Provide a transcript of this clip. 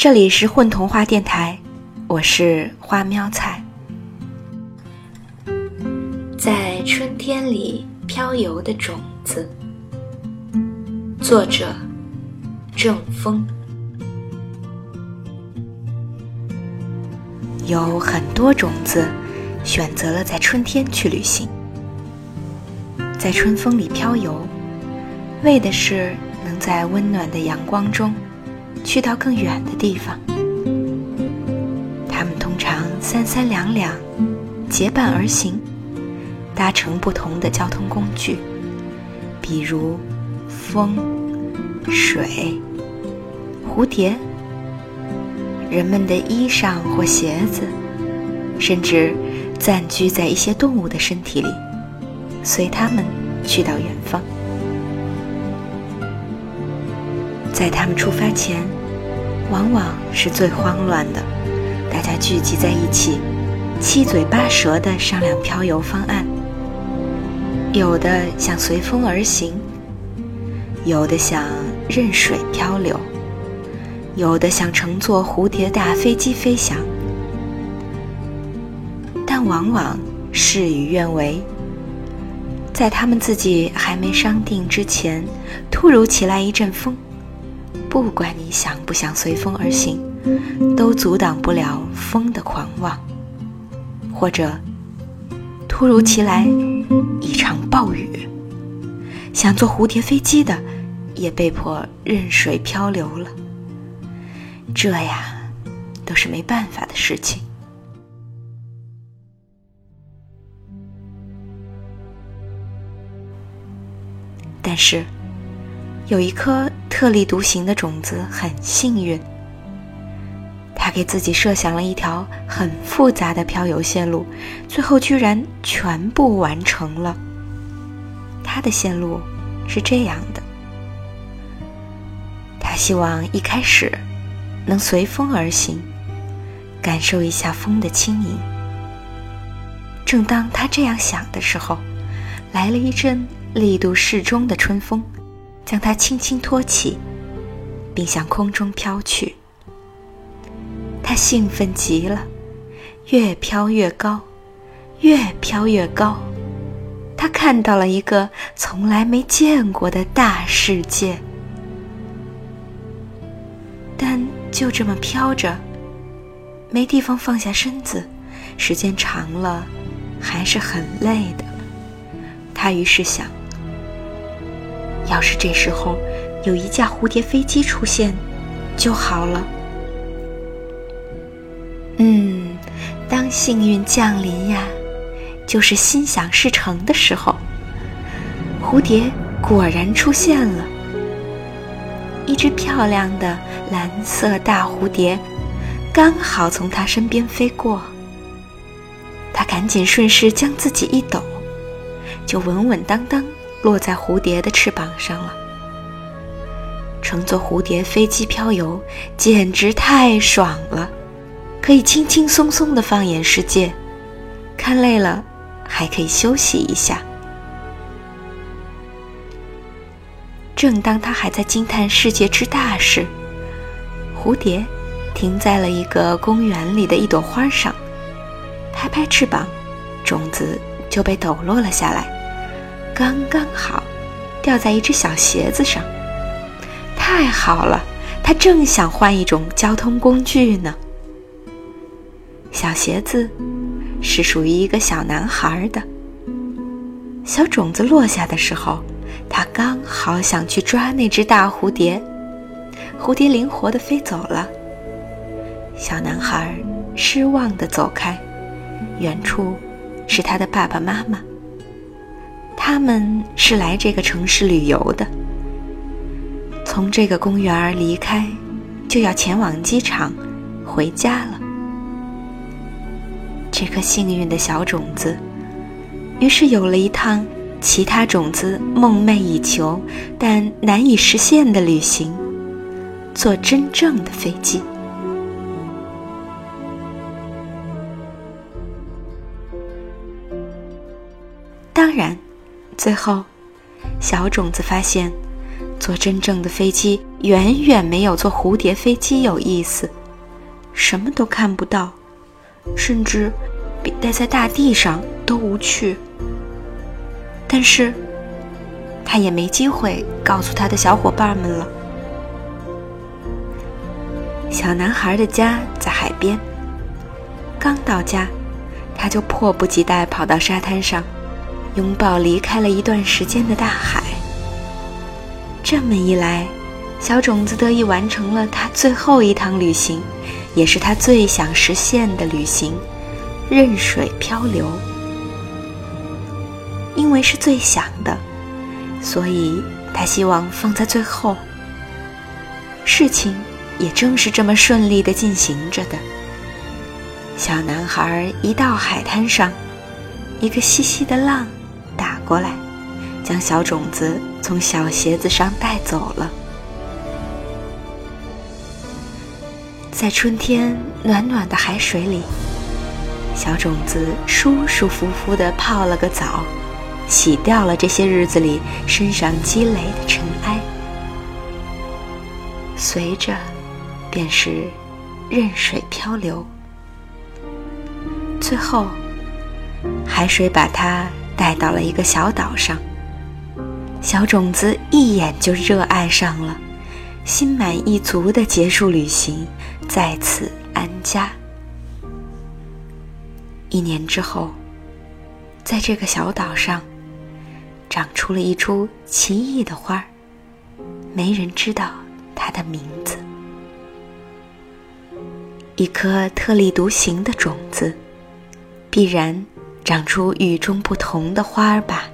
这里是混童话电台，我是花喵菜。在春天里飘游的种子，作者郑风。有很多种子选择了在春天去旅行，在春风里飘游，为的是能在温暖的阳光中去到更远的地方。他们通常三三两两结伴而行，搭乘不同的交通工具，比如风、水、蝴蝶。人们的衣裳或鞋子，甚至暂居在一些动物的身体里，随他们去到远方。在他们出发前，往往是最慌乱的，大家聚集在一起，七嘴八舌地商量漂游方案。有的想随风而行，有的想任水漂流。有的想乘坐蝴蝶大飞机飞翔，但往往事与愿违。在他们自己还没商定之前，突如其来一阵风，不管你想不想随风而行，都阻挡不了风的狂妄；或者突如其来一场暴雨，想坐蝴蝶飞机的，也被迫任水漂流了。这呀，都是没办法的事情。但是，有一颗特立独行的种子很幸运，他给自己设想了一条很复杂的漂游线路，最后居然全部完成了。他的线路是这样的：他希望一开始。能随风而行，感受一下风的轻盈。正当他这样想的时候，来了一阵力度适中的春风，将它轻轻托起，并向空中飘去。他兴奋极了，越飘越高，越飘越高。他看到了一个从来没见过的大世界。但就这么飘着，没地方放下身子，时间长了，还是很累的。他于是想：要是这时候有一架蝴蝶飞机出现，就好了。嗯，当幸运降临呀，就是心想事成的时候。蝴蝶果然出现了。一只漂亮的蓝色大蝴蝶，刚好从他身边飞过。他赶紧顺势将自己一抖，就稳稳当当落在蝴蝶的翅膀上了。乘坐蝴蝶飞机漂游，简直太爽了，可以轻轻松松的放眼世界，看累了还可以休息一下。正当他还在惊叹世界之大时，蝴蝶停在了一个公园里的一朵花上，拍拍翅膀，种子就被抖落了下来，刚刚好掉在一只小鞋子上。太好了，他正想换一种交通工具呢。小鞋子是属于一个小男孩的。小种子落下的时候。他刚好想去抓那只大蝴蝶，蝴蝶灵活地飞走了。小男孩失望地走开，远处是他的爸爸妈妈。他们是来这个城市旅游的，从这个公园离开，就要前往机场回家了。这颗幸运的小种子，于是有了一趟。其他种子梦寐以求但难以实现的旅行，坐真正的飞机。当然，最后，小种子发现，坐真正的飞机远远没有坐蝴蝶飞机有意思，什么都看不到，甚至比待在大地上都无趣。但是，他也没机会告诉他的小伙伴们了。小男孩的家在海边，刚到家，他就迫不及待跑到沙滩上，拥抱离开了一段时间的大海。这么一来，小种子得以完成了他最后一趟旅行，也是他最想实现的旅行——任水漂流。因为是最想的，所以他希望放在最后。事情也正是这么顺利的进行着的。小男孩一到海滩上，一个细细的浪过来。将小种子从小鞋子上带走了。在春天暖暖的海水里，小种子舒舒服服地泡了个澡，洗掉了这些日子里身上积累的尘埃。随着，便是任水漂流。最后，海水把它带到了一个小岛上。小种子一眼就热爱上了，心满意足地结束旅行，在此安家。一年之后，在这个小岛上，长出了一株奇异的花儿，没人知道它的名字。一颗特立独行的种子，必然长出与众不同的花儿吧。